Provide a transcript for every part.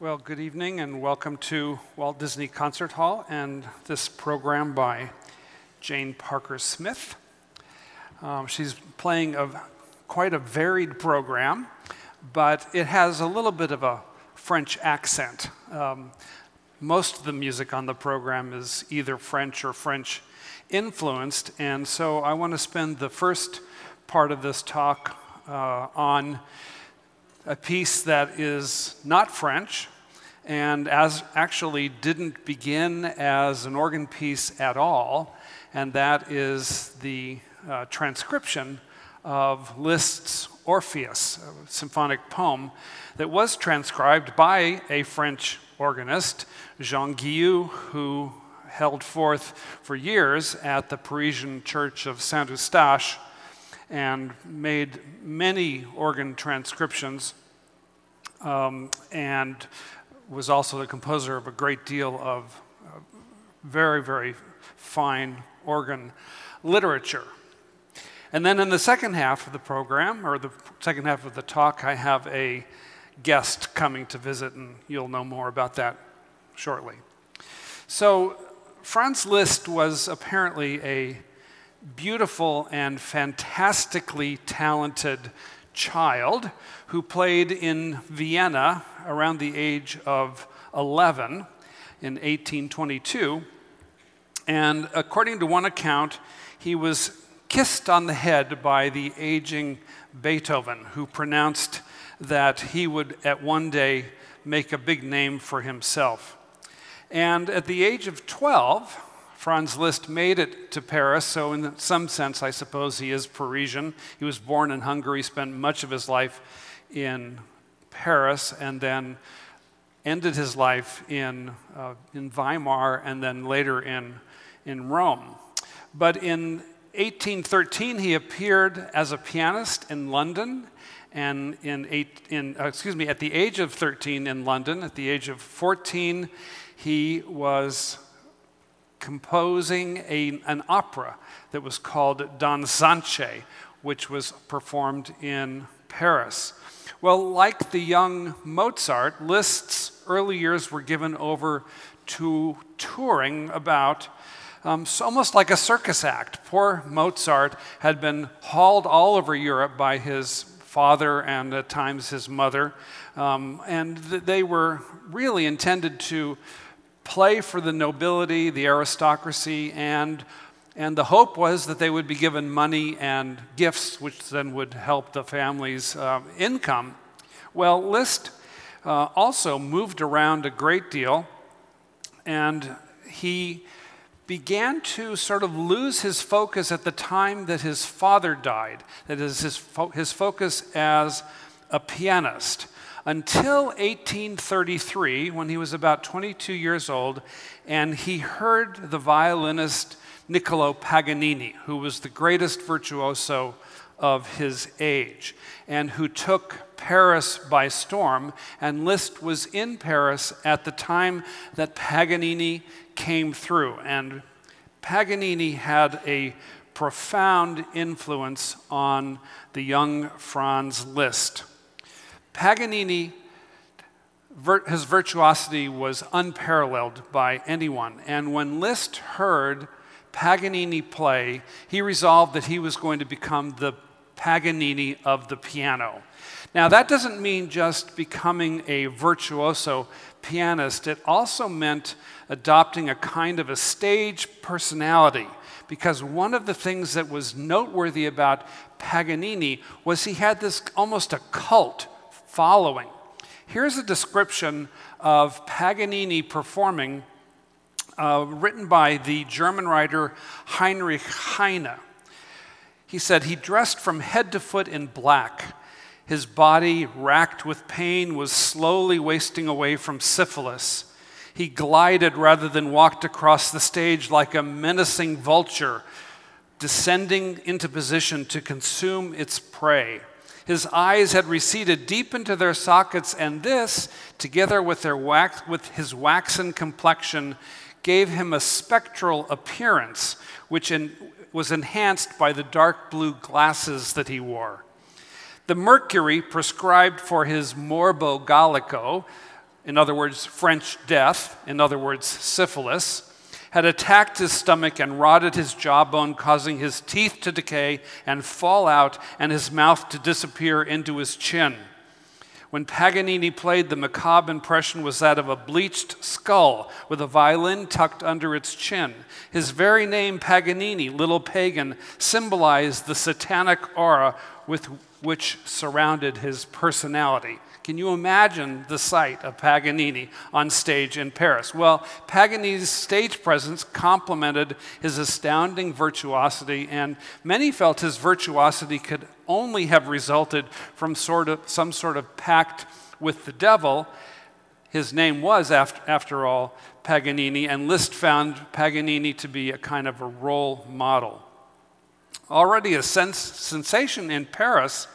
Well, good evening and welcome to Walt Disney Concert Hall and this program by Jane Parker Smith. Um, she's playing a, quite a varied program, but it has a little bit of a French accent. Um, most of the music on the program is either French or French influenced, and so I want to spend the first part of this talk uh, on a piece that is not French and as actually didn't begin as an organ piece at all, and that is the uh, transcription of Liszt's Orpheus, a symphonic poem that was transcribed by a French organist, Jean Guillou, who held forth for years at the Parisian church of Saint Eustache and made many organ transcriptions. Um, and was also the composer of a great deal of uh, very, very fine organ literature. And then in the second half of the program, or the second half of the talk, I have a guest coming to visit, and you'll know more about that shortly. So, Franz Liszt was apparently a beautiful and fantastically talented child who played in Vienna around the age of 11 in 1822. And according to one account, he was kissed on the head by the aging Beethoven, who pronounced that he would at one day make a big name for himself. And at the age of 12, Franz Liszt made it to Paris, so in some sense, I suppose he is Parisian. He was born in Hungary, spent much of his life in Paris, and then ended his life in, uh, in Weimar and then later in, in Rome. But in 1813, he appeared as a pianist in London, and in, eight, in uh, excuse me, at the age of 13 in London, at the age of 14, he was composing a, an opera that was called Don Sanche, which was performed in Paris. Well, like the young Mozart, Liszt's early years were given over to touring about um, so almost like a circus act. Poor Mozart had been hauled all over Europe by his father and at times his mother, um, and th- they were really intended to play for the nobility, the aristocracy, and, and the hope was that they would be given money and gifts, which then would help the family's uh, income. Well, Liszt uh, also moved around a great deal, and he began to sort of lose his focus at the time that his father died. That is, his, fo- his focus as a pianist until 1833, when he was about 22 years old, and he heard the violinist Niccolo Paganini, who was the greatest virtuoso of his age, and who took Paris by storm. And Liszt was in Paris at the time that Paganini came through. And Paganini had a profound influence on the young Franz Liszt. Paganini, his virtuosity was unparalleled by anyone. And when Liszt heard Paganini play, he resolved that he was going to become the Paganini of the piano. Now, that doesn't mean just becoming a virtuoso pianist, it also meant adopting a kind of a stage personality. Because one of the things that was noteworthy about Paganini was he had this almost a cult following. Here's a description of Paganini performing, uh, written by the German writer Heinrich Heine. He said, He dressed from head to foot in black. His body, racked with pain, was slowly wasting away from syphilis. He glided rather than walked across the stage like a menacing vulture, descending into position to consume its prey. His eyes had receded deep into their sockets, and this, together with, their wax, with his waxen complexion, gave him a spectral appearance, which in, was enhanced by the dark blue glasses that he wore. The mercury prescribed for his morbo gallico in other words, French death, in other words, syphilis, had attacked his stomach and rotted his jawbone, causing his teeth to decay and fall out and his mouth to disappear into his chin. When Paganini played, the macabre impression was that of a bleached skull with a violin tucked under its chin. His very name, Paganini, little pagan, symbolized the satanic aura with which surrounded his personality. Can you imagine the sight of Paganini on stage in Paris? Well, Paganini's stage presence complemented his astounding virtuosity, and many felt his virtuosity could only have resulted from sort of, some sort of pact with the devil. His name was, after, after all, Paganini, and Liszt found Paganini to be a kind of a role model. Already a sens- sensation in Paris,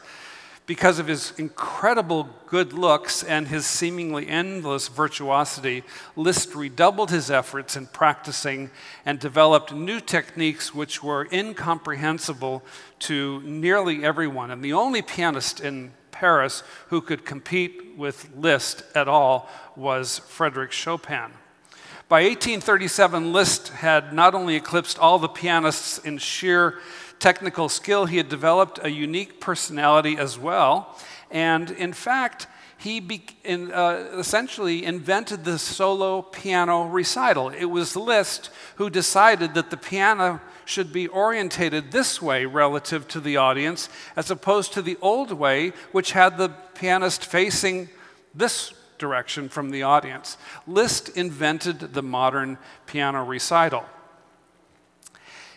because of his incredible good looks and his seemingly endless virtuosity, Liszt redoubled his efforts in practicing and developed new techniques which were incomprehensible to nearly everyone. And the only pianist in Paris who could compete with Liszt at all was Frederick Chopin. By 1837, Liszt had not only eclipsed all the pianists in sheer technical skill, he had developed a unique personality as well. And in fact, he be, in, uh, essentially invented the solo piano recital. It was Liszt who decided that the piano should be orientated this way relative to the audience, as opposed to the old way, which had the pianist facing this direction from the audience. Liszt invented the modern piano recital.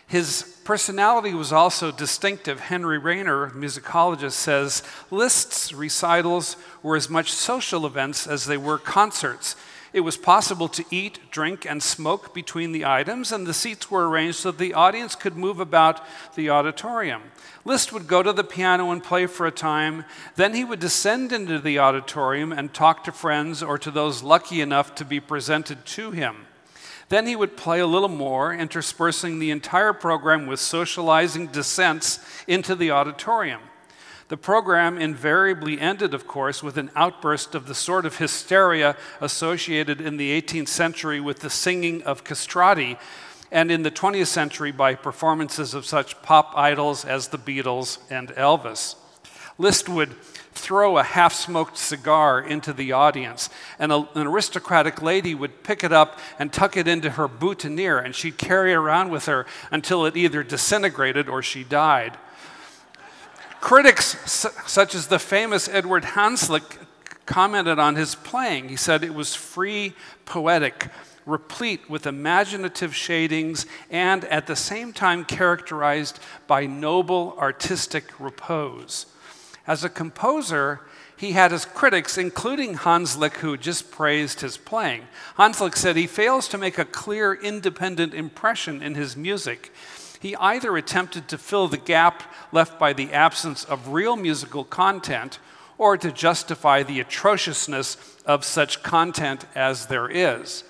His personality was also distinctive. Henry Rayner, musicologist, says Liszt's recitals were as much social events as they were concerts. It was possible to eat, drink, and smoke between the items, and the seats were arranged so the audience could move about the auditorium. Liszt would go to the piano and play for a time, then he would descend into the auditorium and talk to friends or to those lucky enough to be presented to him. Then he would play a little more, interspersing the entire program with socializing descents into the auditorium. The program invariably ended, of course, with an outburst of the sort of hysteria associated in the 18th century with the singing of castrati, and in the 20th century by performances of such pop idols as the Beatles and Elvis. Liszt would throw a half smoked cigar into the audience, and a, an aristocratic lady would pick it up and tuck it into her boutonniere, and she'd carry it around with her until it either disintegrated or she died. Critics, such as the famous Edward Hanslick, commented on his playing. He said it was free, poetic, replete with imaginative shadings, and at the same time characterized by noble artistic repose. As a composer, he had his critics, including Hanslick, who just praised his playing. Hanslick said he fails to make a clear, independent impression in his music. He either attempted to fill the gap left by the absence of real musical content or to justify the atrociousness of such content as there is.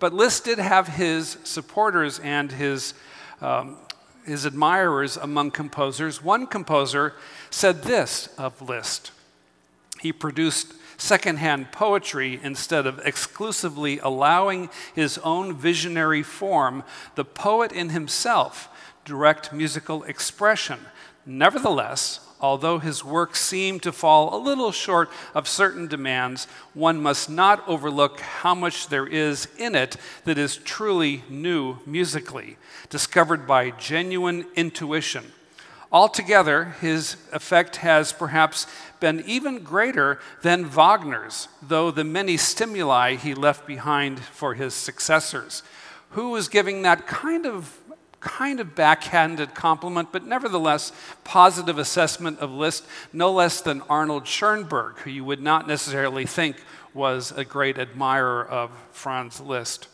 But Liszt did have his supporters and his, um, his admirers among composers. One composer said this of Liszt he produced secondhand poetry instead of exclusively allowing his own visionary form, the poet in himself, direct musical expression. Nevertheless, although his work seemed to fall a little short of certain demands, one must not overlook how much there is in it that is truly new musically, discovered by genuine intuition Altogether, his effect has perhaps been even greater than Wagner's, though the many stimuli he left behind for his successors. Who was giving that kind of kind of backhanded compliment, but nevertheless positive assessment of Liszt, no less than Arnold Schoenberg, who you would not necessarily think was a great admirer of Franz Liszt.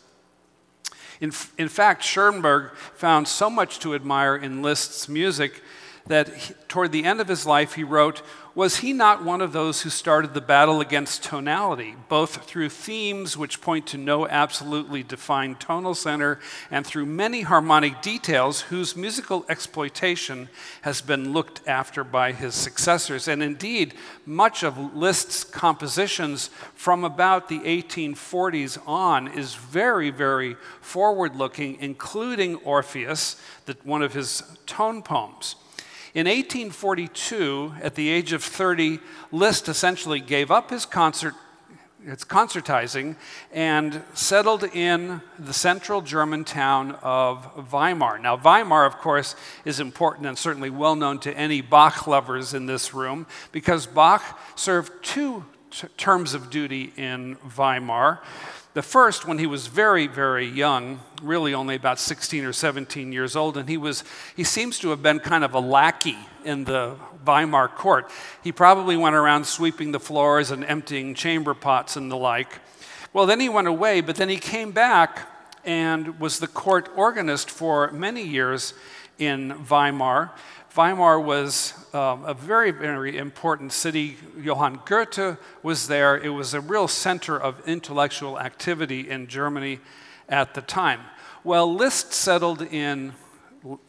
In, in fact, Schoenberg found so much to admire in Liszt's music that he, toward the end of his life he wrote, Was he not one of those who started the battle against tonality, both through themes which point to no absolutely defined tonal center and through many harmonic details whose musical exploitation has been looked after by his successors? And indeed, much of Liszt's compositions from about the 1840s on is very, very forward looking, including Orpheus, one of his tone poems. In 1842, at the age of 30, Liszt essentially gave up his concert its concertizing and settled in the central German town of Weimar. Now, Weimar, of course, is important and certainly well known to any Bach lovers in this room because Bach served two t- terms of duty in Weimar. The first, when he was very, very young, really only about 16 or 17 years old, and he, was, he seems to have been kind of a lackey in the Weimar court. He probably went around sweeping the floors and emptying chamber pots and the like. Well, then he went away, but then he came back and was the court organist for many years in Weimar. Weimar was um, a very, very important city. Johann Goethe was there. It was a real center of intellectual activity in Germany at the time. Well, Liszt settled in,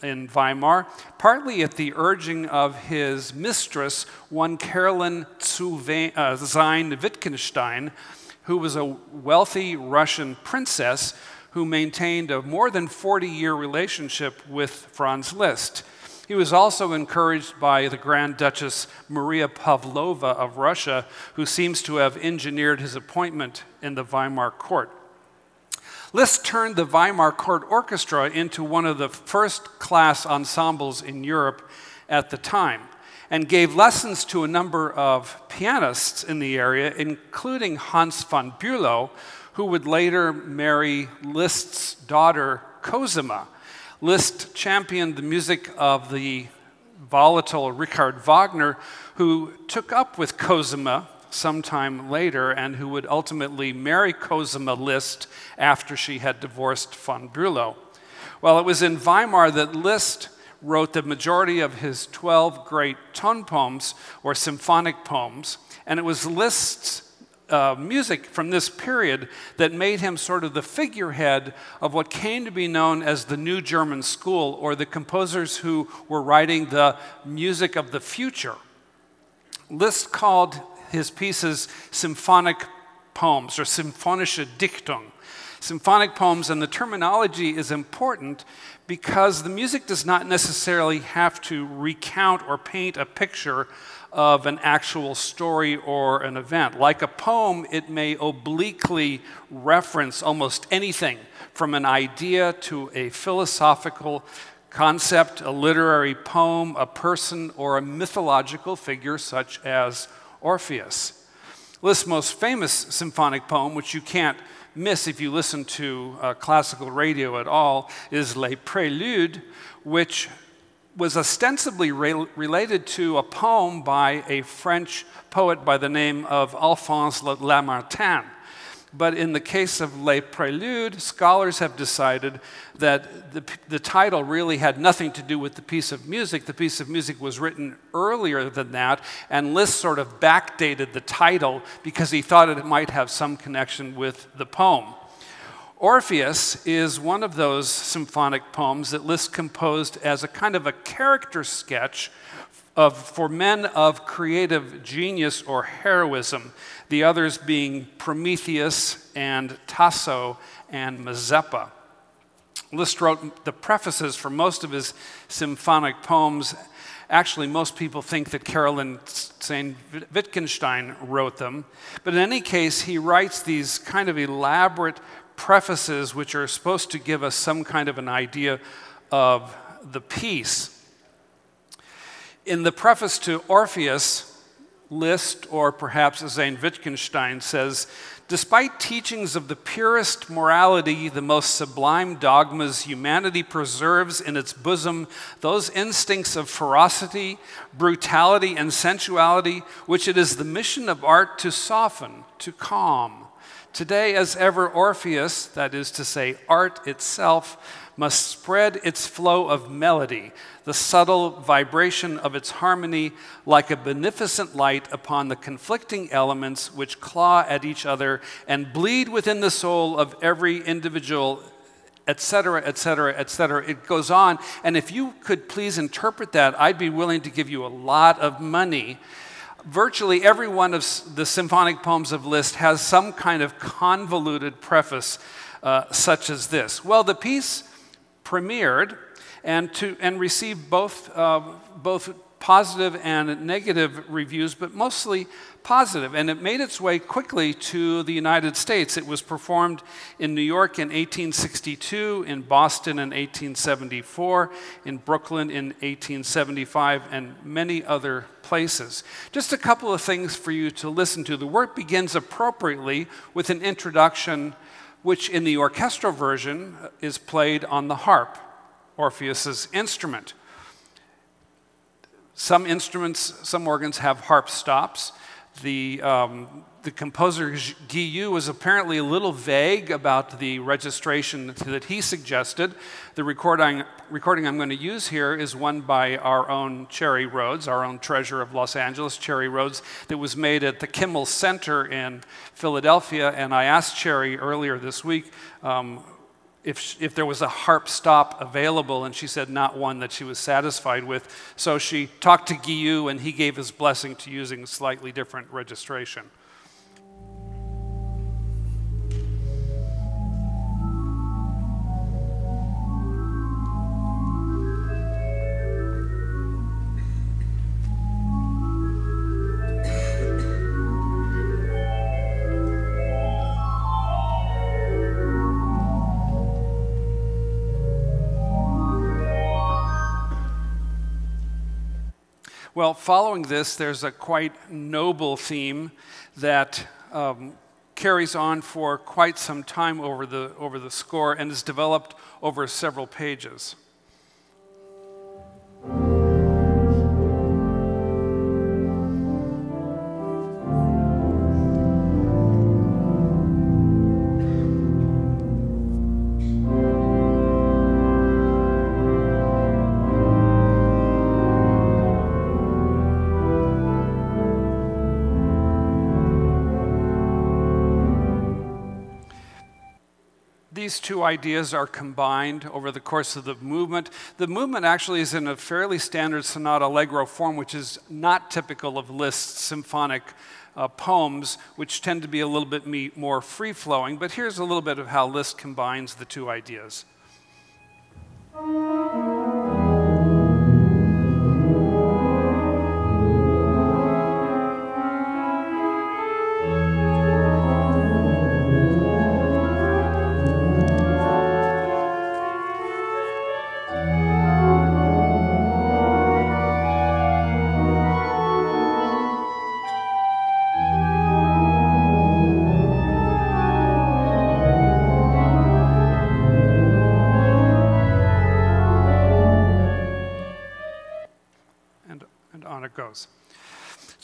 in Weimar, partly at the urging of his mistress, one Caroline zu uh, Sayn Wittgenstein, who was a wealthy Russian princess who maintained a more than 40 year relationship with Franz Liszt. He was also encouraged by the Grand Duchess Maria Pavlova of Russia, who seems to have engineered his appointment in the Weimar court. Liszt turned the Weimar Court Orchestra into one of the first class ensembles in Europe at the time and gave lessons to a number of pianists in the area, including Hans von Bülow, who would later marry Liszt's daughter Cosima. Liszt championed the music of the volatile Richard Wagner, who took up with Cosima sometime later and who would ultimately marry Cosima Liszt after she had divorced von Bülow. Well, it was in Weimar that Liszt wrote the majority of his 12 great tone poems or symphonic poems, and it was Liszt's uh, music from this period that made him sort of the figurehead of what came to be known as the New German School, or the composers who were writing the music of the future. Liszt called his pieces symphonic poems or symphonische Dichtung. Symphonic poems, and the terminology is important because the music does not necessarily have to recount or paint a picture of an actual story or an event. Like a poem, it may obliquely reference almost anything from an idea to a philosophical concept, a literary poem, a person, or a mythological figure such as Orpheus. Liszt's most famous symphonic poem, which you can't miss if you listen to uh, classical radio at all, is Les Préludes, which was ostensibly re- related to a poem by a French poet by the name of Alphonse Lamartine. But in the case of Les Préludes, scholars have decided that the, the title really had nothing to do with the piece of music. The piece of music was written earlier than that, and Liszt sort of backdated the title because he thought it might have some connection with the poem. Orpheus is one of those symphonic poems that Liszt composed as a kind of a character sketch of, for men of creative genius or heroism, the others being Prometheus and Tasso and Mazeppa. Liszt wrote the prefaces for most of his symphonic poems. Actually, most people think that Caroline Sayn Wittgenstein wrote them. But in any case, he writes these kind of elaborate prefaces which are supposed to give us some kind of an idea of the piece. In the preface to Orpheus, Liszt, or perhaps Sayn Wittgenstein, says Despite teachings of the purest morality, the most sublime dogmas, humanity preserves in its bosom those instincts of ferocity, brutality, and sensuality which it is the mission of art to soften, to calm, Today, as ever, Orpheus, that is to say, art itself, must spread its flow of melody, the subtle vibration of its harmony, like a beneficent light upon the conflicting elements which claw at each other and bleed within the soul of every individual etc., etc., etc. It goes on. And if you could please interpret that, I'd be willing to give you a lot of money virtually every one of the symphonic poems of Liszt has some kind of convoluted preface uh, such as this. Well, the piece premiered and, to, and received both, uh, both positive and negative reviews, but mostly positive. And it made its way quickly to the United States. It was performed in New York in 1862, in Boston in 1874, in Brooklyn in 1875, and many other places. Just a couple of things for you to listen to. The work begins appropriately with an introduction, which in the orchestral version is played on the harp, Orpheus's instrument. Some instruments, some organs have harp stops. The, um, the composer Guillou was apparently a little vague about the registration that he suggested. The recording, recording I'm going to use here is one by our own Cherry Rhodes, our own treasure of Los Angeles, Cherry Rhodes, that was made at the Kimmel Center in Philadelphia. And I asked Cherry earlier this week um, if, if there was a harp stop available, and she said not one that she was satisfied with. So she talked to Guillou, and he gave his blessing to using slightly different registration. Well, following this, there's a quite noble theme that um, carries on for quite some time over the, over the score and is developed over several pages. These two ideas are combined over the course of the movement. The movement actually is in a fairly standard sonata allegro form, which is not typical of Liszt's symphonic uh, poems, which tend to be a little bit more free flowing. But here's a little bit of how Liszt combines the two ideas.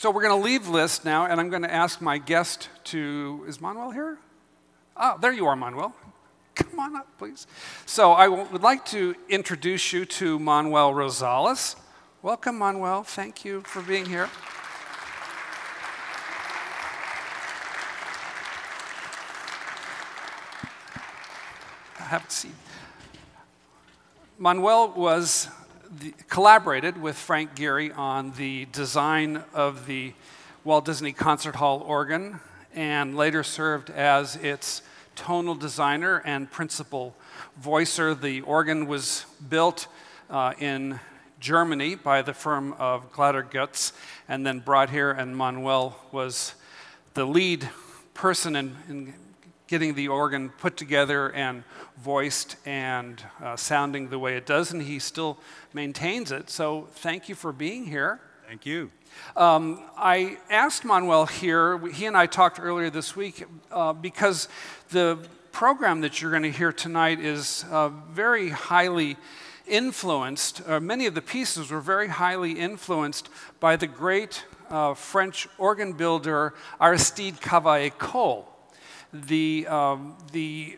So we're going to leave Liszt now, and I'm going to ask my guest to. Is Manuel here? Oh, there you are, Manuel. Come on up, please. So I would like to introduce you to Manuel Rosales. Welcome, Manuel. Thank you for being here. Have a seat. Manuel was the, collaborated with Frank Gehry on the design of the Walt Disney Concert Hall organ and later served as its tonal designer and principal voicer. The organ was built uh, in Germany by the firm of Glatter Goetz and then brought here, and Manuel was the lead person in, in getting the organ put together and voiced and uh, sounding the way it does, and he still maintains it. So thank you for being here. Thank you. Um, I asked Manuel here, he and I talked earlier this week, uh, because the program that you're going to hear tonight is uh, very highly influenced, uh, many of the pieces were very highly influenced by the great uh, French organ builder Aristide Cavaillé-Coll. The, um, the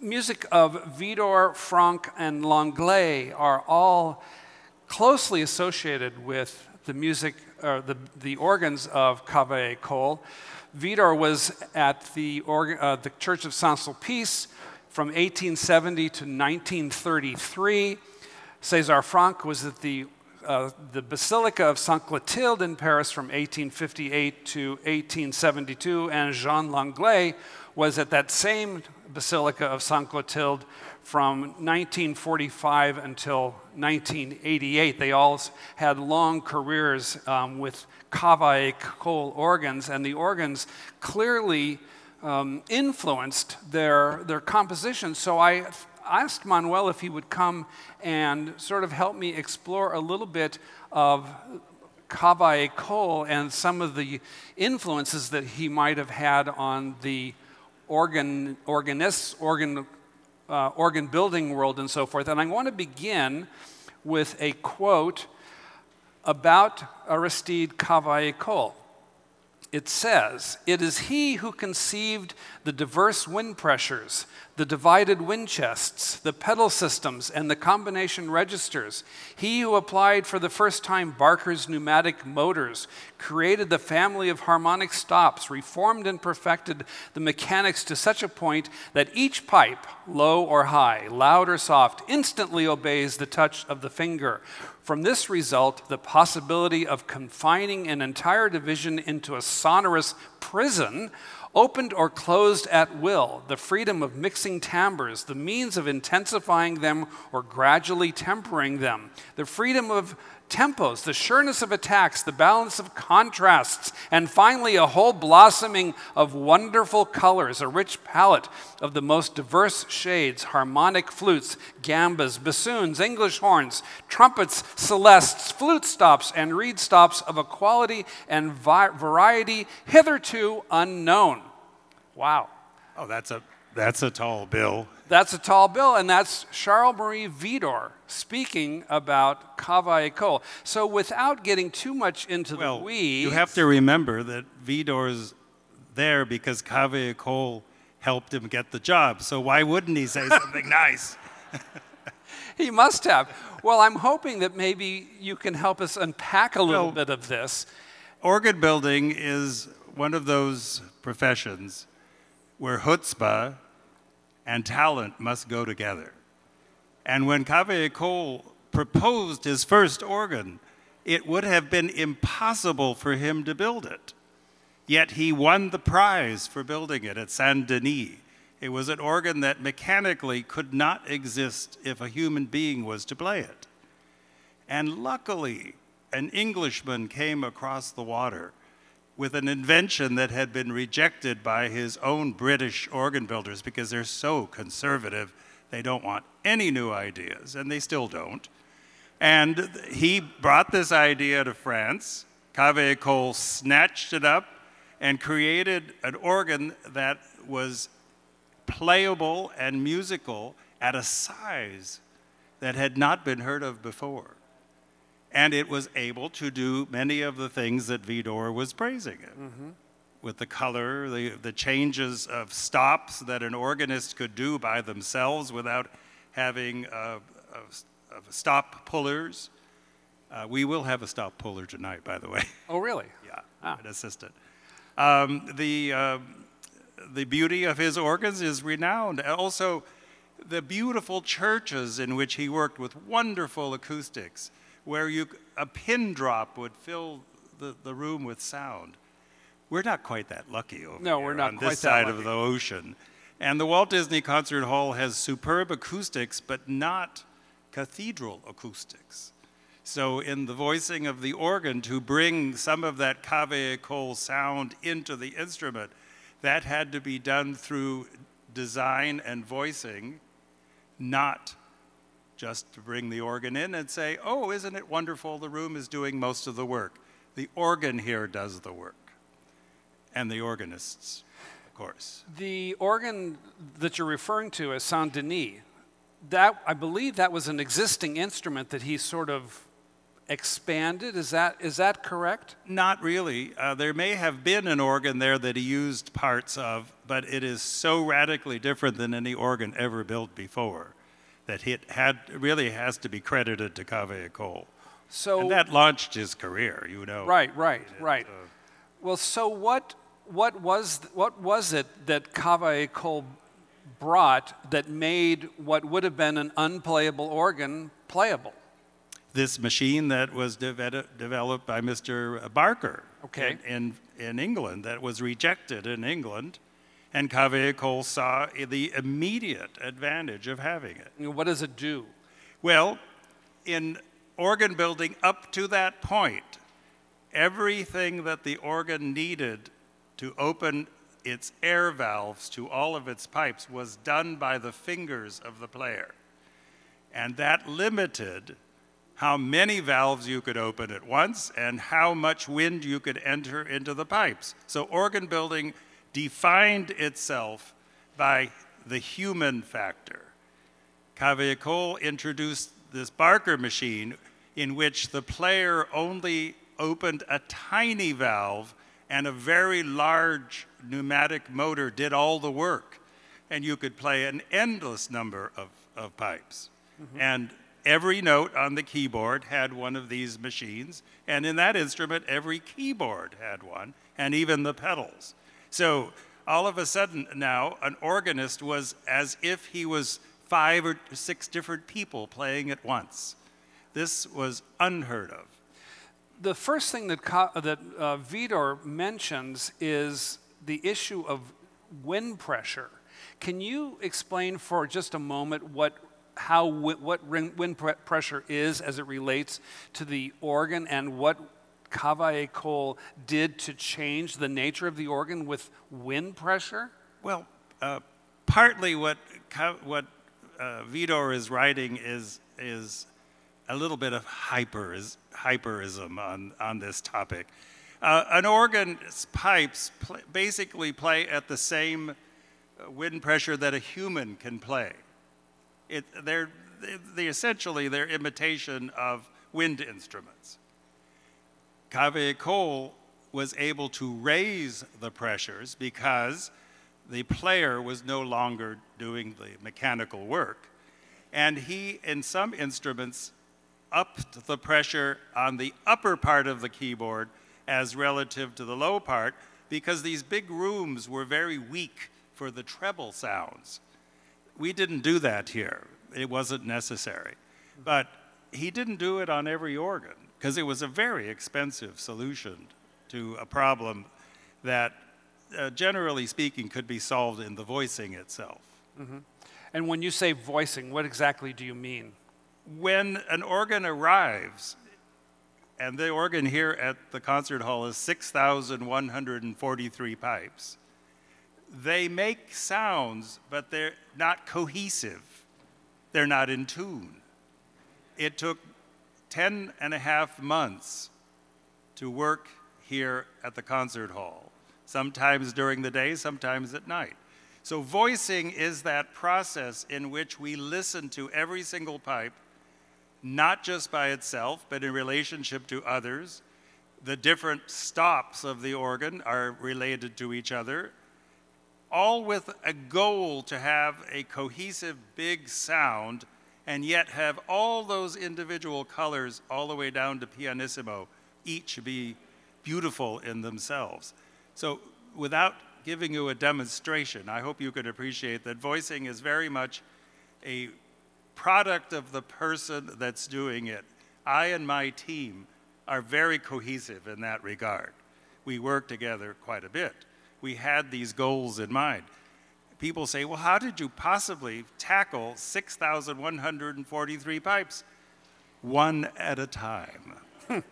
music of Widor, Franck, and Langlais are all closely associated with the music, or the, the organs of Cavaillé-Coll. Widor was at the, organ, uh, the Church of Saint Sulpice from 1870 to 1933. César Franck was at the, uh, the Basilica of Saint Clotilde in Paris from 1858 to 1872, and Jean Langlais was at that same Basilica of Saint Clotilde from 1945 until 1988. They all had long careers um, with Cavaillé-Coll organs, and the organs clearly um, influenced their, their composition. So I asked Manuel if he would come and sort of help me explore a little bit of Cavaillé-Coll and some of the influences that he might have had on the organ, organists, organ uh, organ building world and so forth. And I want to begin with a quote about Aristide Cavaillé-Coll it says, It is he who conceived the diverse wind pressures, the divided wind chests, the pedal systems, and the combination registers. He who applied for the first time Barker's pneumatic motors, created the family of harmonic stops, reformed and perfected the mechanics to such a point that each pipe, low or high, loud or soft, instantly obeys the touch of the finger from this result, the possibility of confining an entire division into a sonorous prison opened or closed at will, the freedom of mixing timbres, the means of intensifying them or gradually tempering them, the freedom of tempos, the sureness of attacks, the balance of contrasts, and finally a whole blossoming of wonderful colors, a rich palette of the most diverse shades harmonic flutes, gambas, bassoons, English horns, trumpets, celestes, flute stops, and reed stops of a quality and vi- variety hitherto unknown. Wow. Oh, that's a, that's a tall bill. That's a tall bill, and that's Charles Marie Widor speaking about Cavaillé-Coll. So, without getting too much into well, the weeds, you have to remember that Widor's there because Cavaillé-Coll helped him get the job. So why wouldn't he say something nice? he must have. Well, I'm hoping that maybe you can help us unpack a little Well, bit of this. Organ building is one of those professions where chutzpah and talent must go together. And when Cavaillé-Coll proposed his first organ, it would have been impossible for him to build it. Yet he won the prize for building it at Saint Denis. It was an organ that mechanically could not exist if a human being was to play it. And luckily, an Englishman came across the water with an invention that had been rejected by his own British organ builders because they're so conservative. They don't want any new ideas, and they still don't. And he brought this idea to France. Cavaillé-Coll snatched it up and created an organ that was playable and musical at a size that had not been heard of before. And it was able to do many of the things that Widor was praising it. With the color, the, the changes of stops that an organist could do by themselves without having uh, uh, stop pullers. Uh, we will have a stop puller tonight, by the way. Oh, really? yeah, Ah. an assistant. Um, the, um the beauty of his organs is renowned. Also, the beautiful churches in which he worked with wonderful acoustics, where you, a pin drop would fill the, the room with sound. We're not quite that lucky over No, here we're not on quite this that side lucky. of the ocean. And the Walt Disney Concert Hall has superb acoustics, but not cathedral acoustics. So, in the voicing of the organ, to bring some of that Cavaillé-Coll sound into the instrument, that had to be done through design and voicing, not just to bring the organ in and say, oh, isn't it wonderful? The room is doing most of the work. The organ here does the work. And the organists, of course. The organ that you're referring to as Saint Denis, that I believe that was an existing instrument that he sort of expanded. Is that, is that correct? Not really. Uh, there may have been an organ there that he used parts of, but it is so radically different than any organ ever built before that it had really has to be credited to Cavaillé-Coll. So and that launched his career, you know. Right, right, right. Uh, well, so what, what, was, what was it that Cavaillé-Coll brought that made what would have been an unplayable organ playable? This machine that was de- developed by Mr. Barker okay. in, in, in England, that was rejected in England and Cavaillé-Coll saw the immediate advantage of having it. What does it do? Well, in organ building up to that point, everything that the organ needed to open its air valves to all of its pipes was done by the fingers of the player. And that limited how many valves you could open at once and how much wind you could enter into the pipes. So organ building defined itself by the human factor. Cavaillé-Coll introduced this Barker machine in which the player only opened a tiny valve and a very large pneumatic motor did all the work. And you could play an endless number of, of pipes. Mm-hmm. And every note on the keyboard had one of these machines. And in that instrument, every keyboard had one, and even the pedals. So all of a sudden now, an organist was as if he was five or six different people playing at once. This was unheard of. The first thing that, that uh, Widor mentions is the issue of wind pressure. Can you explain for just a moment what, how, what wind pressure is as it relates to the organ and what Cavaillé-Coll did to change the nature of the organ with wind pressure? Well, uh, partly what, what uh, Widor is writing is, is a little bit of hyperis, hyperism on, on this topic. Uh, an organ's pipes basically play at the same uh, wind pressure that a human can play. It, they're, they, essentially, they're imitation of wind instruments. Cavaillé-Coll was able to raise the pressures because the player was no longer doing the mechanical work. And he, in some instruments, upped the pressure on the upper part of the keyboard as relative to the low part because these big rooms were very weak for the treble sounds. We didn't do that here, it wasn't necessary. But he didn't do it on every organ because it was a very expensive solution to a problem that, uh, generally speaking, could be solved in the voicing itself. Mm-hmm. And when you say voicing, what exactly do you mean? When an organ arrives, and the organ here at the concert hall is 6,143 pipes. They make sounds, but they're not cohesive. They're not in tune. It took 10 and a half months to work here at the concert hall, sometimes during the day, sometimes at night. So, voicing is that process in which we listen to every single pipe, not just by itself, but in relationship to others. The different stops of the organ are related to each other, all with a goal to have a cohesive big sound and yet have all those individual colors all the way down to pianissimo each be beautiful in themselves. So, without giving you a demonstration, I hope you could appreciate that voicing is very much a product of the person that's doing it. I and my team are very cohesive in that regard. We work together quite a bit. We had these goals in mind people say, well, how did you possibly tackle 6,143 pipes? One at a time.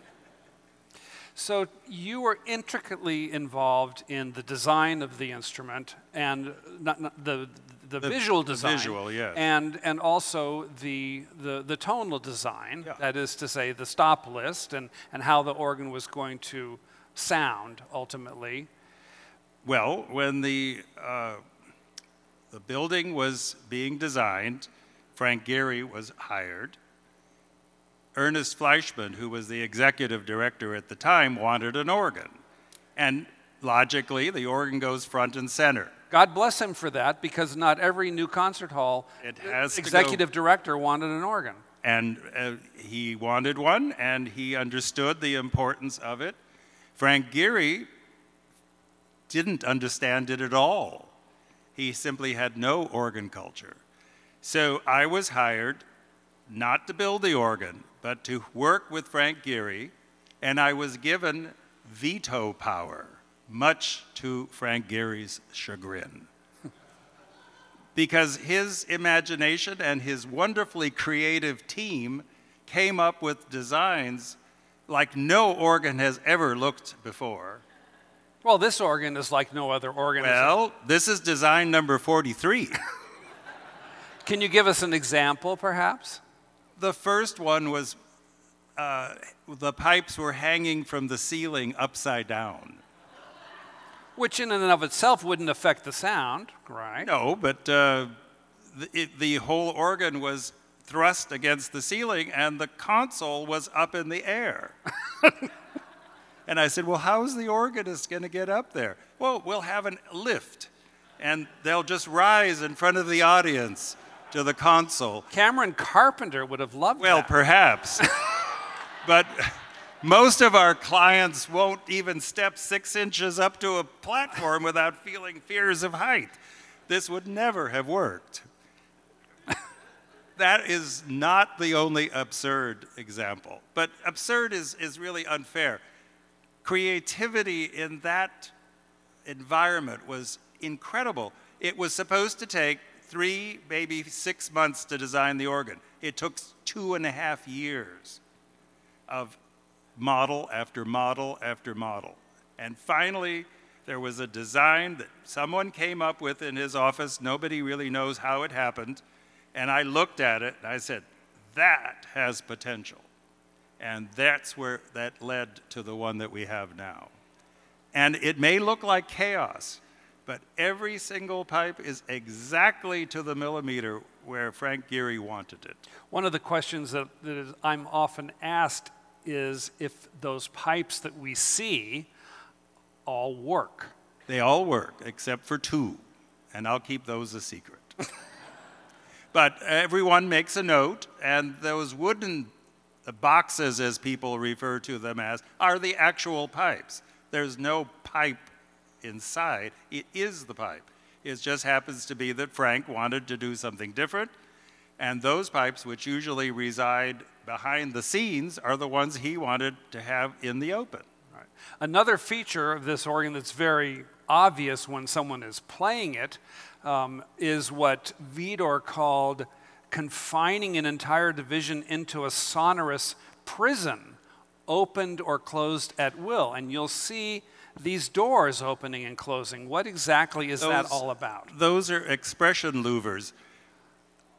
so you were intricately involved in the design of the instrument and not, not the, the, the, visual design. The visual, yes. And, and also the, the, the tonal design, yeah. that is to say, the stop list and, and how the organ was going to sound ultimately. Well, when the uh, the building was being designed. Frank Gehry was hired. Ernest Fleischmann, who was the executive director at the time, wanted an organ. And logically, the organ goes front and center. God bless him for that because not every new concert hall It has executive director wanted an organ. And uh, he wanted one, and he understood the importance of it. Frank Gehry didn't understand it at all. He simply had no organ culture. So I was hired not to build the organ, but to work with Frank Gehry, and I was given veto power, much to Frank Gehry's chagrin because his imagination and his wonderfully creative team came up with designs like no organ has ever looked before. Well, this organ is like no other organ. Well, this is design number 43. Can you give us an example, perhaps? the first one was uh, the pipes were hanging from the ceiling upside down. Which, in and of itself, wouldn't affect the sound, right? No, but uh, the, it, the whole organ was thrust against the ceiling and the console was up in the air. and I said, Well, how's the organist going to get up there? Well, we'll have a lift and they'll just rise in front of the audience to the console. Cameron Carpenter would have loved Well, that. Well, perhaps. but most of our clients won't even step six inches up to a platform without feeling fears of height. This would never have worked. that is not the only absurd example, but absurd is, is really unfair. Creativity in that environment was incredible. It was supposed to take three, maybe six months to design the organ. It took two and a half years of model after model after model. And finally, there was a design that someone came up with in his office. Nobody really knows how it happened. And I looked at it and I said, that has potential. And that's where that led to the one that we have now. And it may look like chaos, but every single pipe is exactly to the millimeter where Frank Gehry wanted it. One of the questions that, that is, I'm often asked is if those pipes that we see all work. They all work except for two, and I'll keep those a secret. but everyone makes a note, and those wooden boxes, as people refer to them as, are the actual pipes. There's no pipe inside, it is the pipe. It just happens to be that Frank wanted to do something different, and those pipes, which usually reside behind the scenes, are the ones he wanted to have in the open. Right. Another feature of this organ that's very obvious when someone is playing it um, is what Widor called confining an entire division into a sonorous prison, opened or closed at will. And you'll see these doors opening and closing. What exactly is that all about? Those are expression louvers.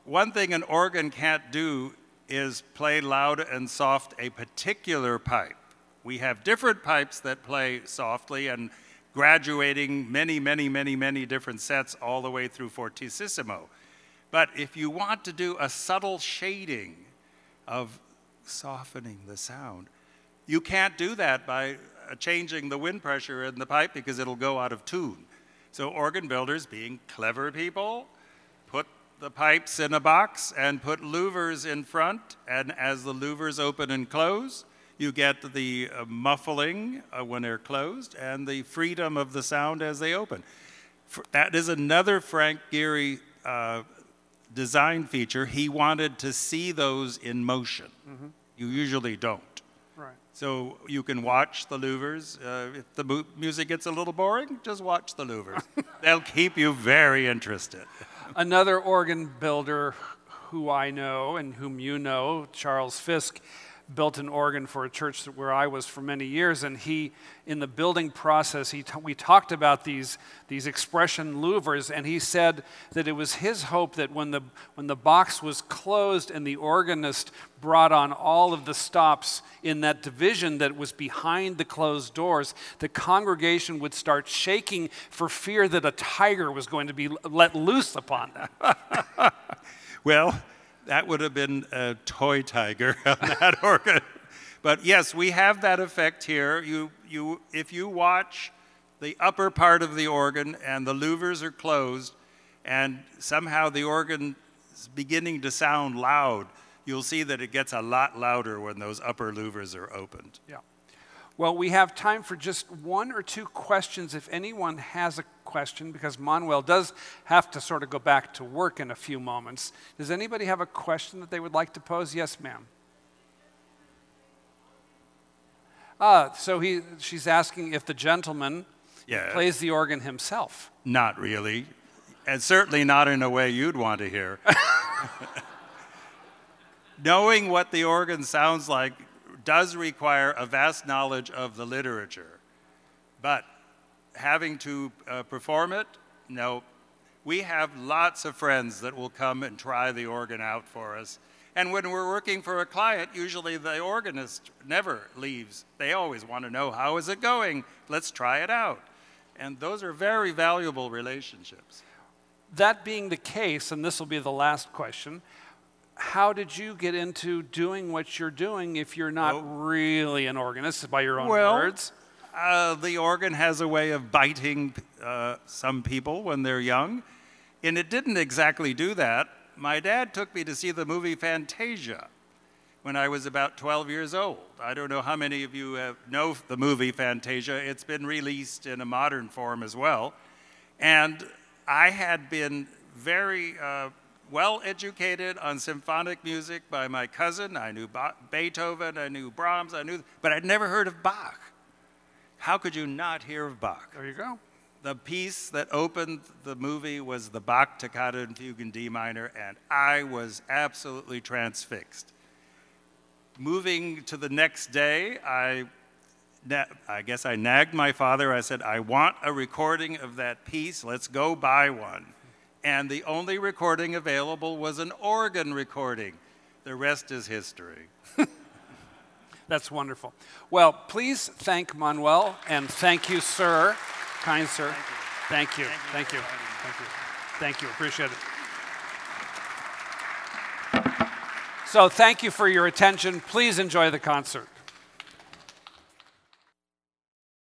One thing an organ can't do is play loud and soft a particular pipe. We have different pipes that play softly and graduating many, many, many, many different sets all the way through fortissimo. But if you want to do a subtle shading of softening the sound, you can't do that by uh, changing the wind pressure in the pipe because it'll go out of tune. So, organ builders, being clever people, put the pipes in a box and put louvers in front. And as the louvers open and close, you get the uh, muffling uh, when they're closed and the freedom of the sound as they open. F- that is another Frank Gehry uh, design feature. He wanted to see those in motion. You usually don't. Right. So you can watch the louvers. Uh, if the mu- music gets a little boring, just watch the louvers. They'll keep you very interested. Another organ builder who I know and whom you know, Charles Fisk, built an organ for a church where I was for many years. And he, in the building process, he t- we talked about these, these expression louvers, and he said that it was his hope that when the, when the box was closed and the organist brought on all of the stops in that division that was behind the closed doors, the congregation would start shaking for fear that a tiger was going to be let loose upon them. Well, that would have been a toy tiger on that organ. But yes, we have that effect here. You, you, if you watch the upper part of the organ and the louvers are closed, and somehow the organ is beginning to sound loud, you'll see that it gets a lot louder when those upper louvers are opened. Yeah. Well, we have time for just one or two questions if anyone has a question, because Manuel does have to sort of go back to work in a few moments. Does anybody have a question that they would like to pose? Yes, ma'am. Ah, so he, she's asking if the gentleman Yeah. plays the organ himself. Not really, and certainly not in a way you'd want to hear. Knowing what the organ sounds like does require a vast knowledge of the literature, but having to uh, perform it, no. We have lots of friends that will come and try the organ out for us. And when we're working for a client, usually the organist never leaves. They always want to know, how is it going? Let's try it out. And those are very valuable relationships. That being the case, and this will be the last question, how did you get into doing what you're doing if you're not Oh. really an organist, by your own Well, words? Uh, the organ has a way of biting uh, some people when they're young, and it didn't exactly do that. My dad took me to see the movie Fantasia when I was about 12 years old. I don't know how many of you have, know the movie Fantasia. It's been released in a modern form as well. And I had been very uh, well educated on symphonic music by my cousin. I knew Ba- Beethoven, I knew Brahms, I knew, but I'd never heard of Bach. How could you not hear of Bach? There you go. The piece that opened the movie was the Bach Toccata and Fugue in D minor, and I was absolutely transfixed. Moving to the next day, I, I guess I nagged my father. I said, I want a recording of that piece. Let's go buy one. And the only recording available was an organ recording. The rest is history. That's wonderful. Well, please thank Manuel and thank you, sir. Kind sir. Thank you. Thank you. Thank you. Thank you. Appreciate it. So, thank you for your attention. Please enjoy the concert.